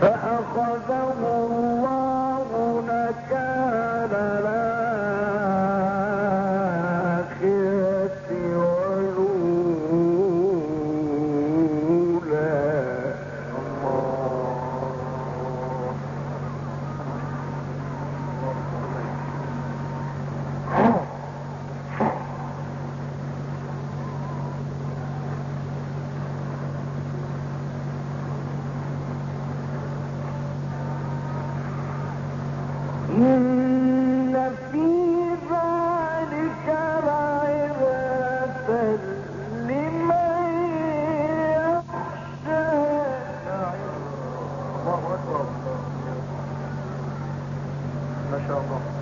فأخذه الله نكال لا Opo.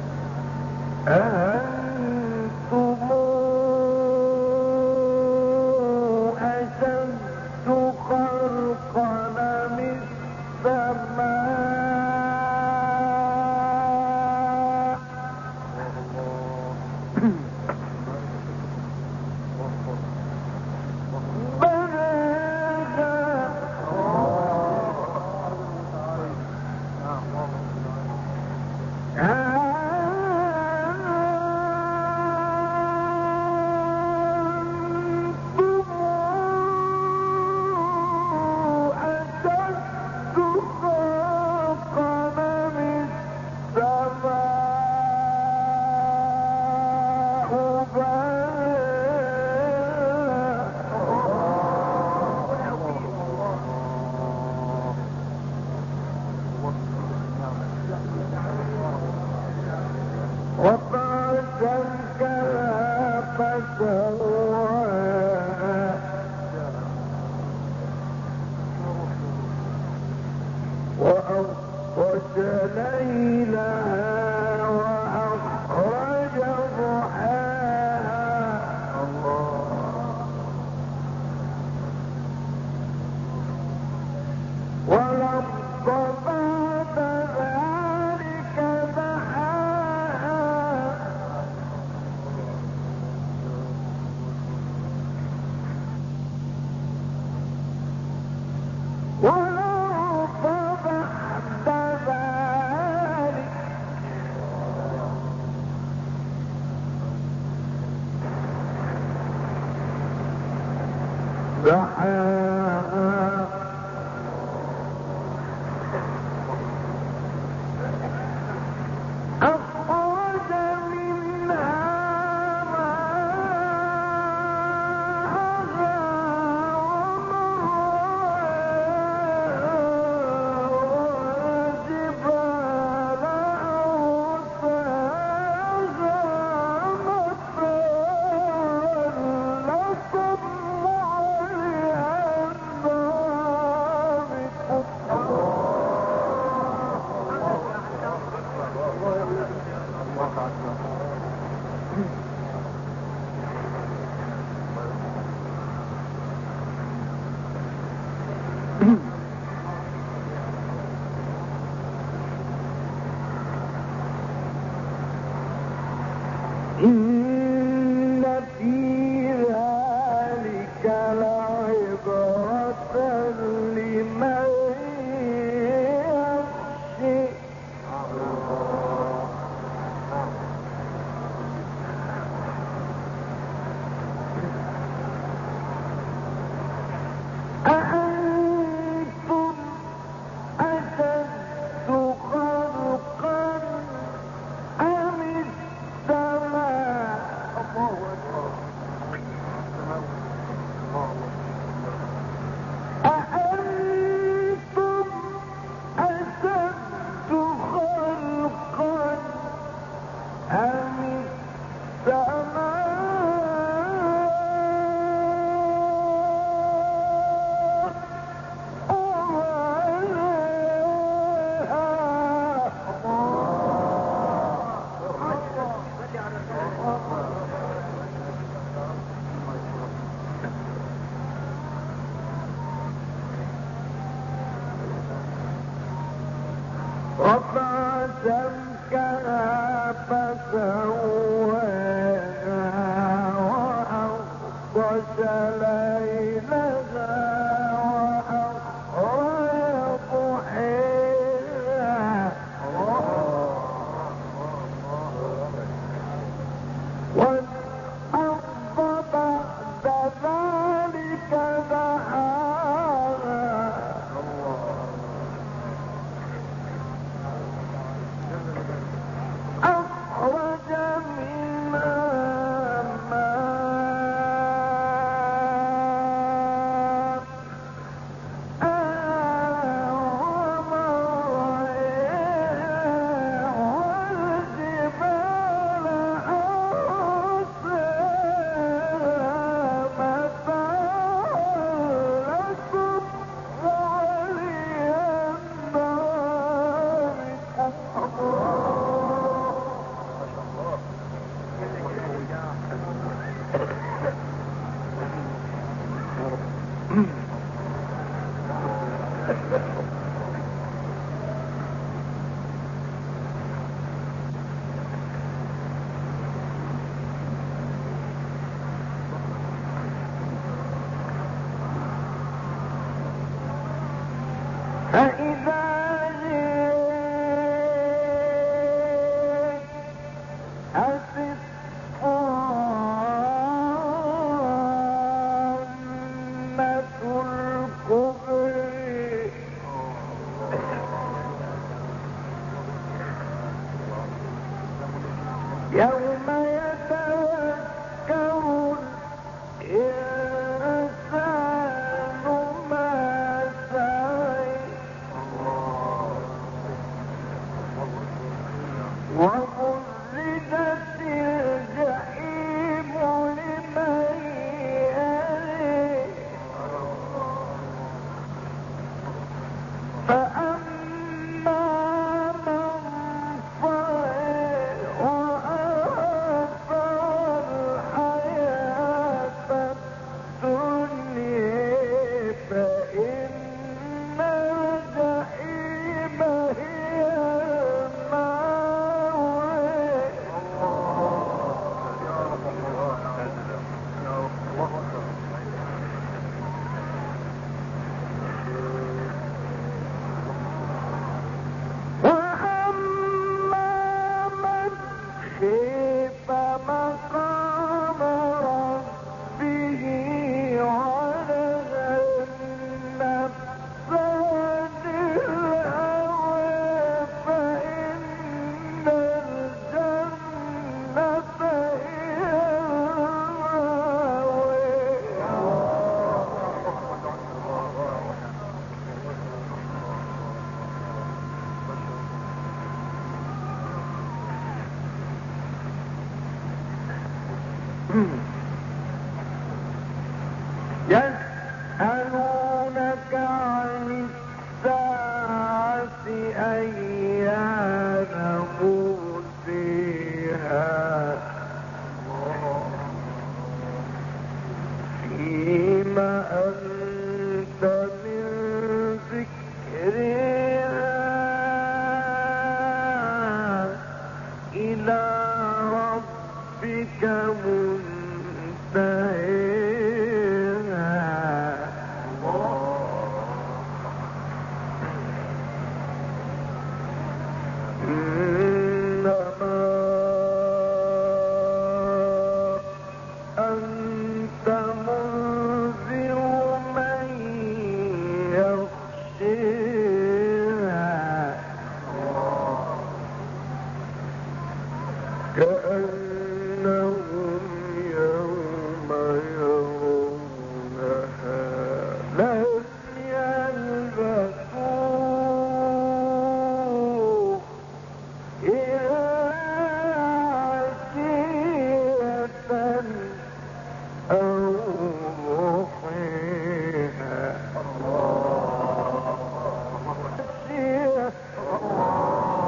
رفع سمكها فسواها Huh? Mm.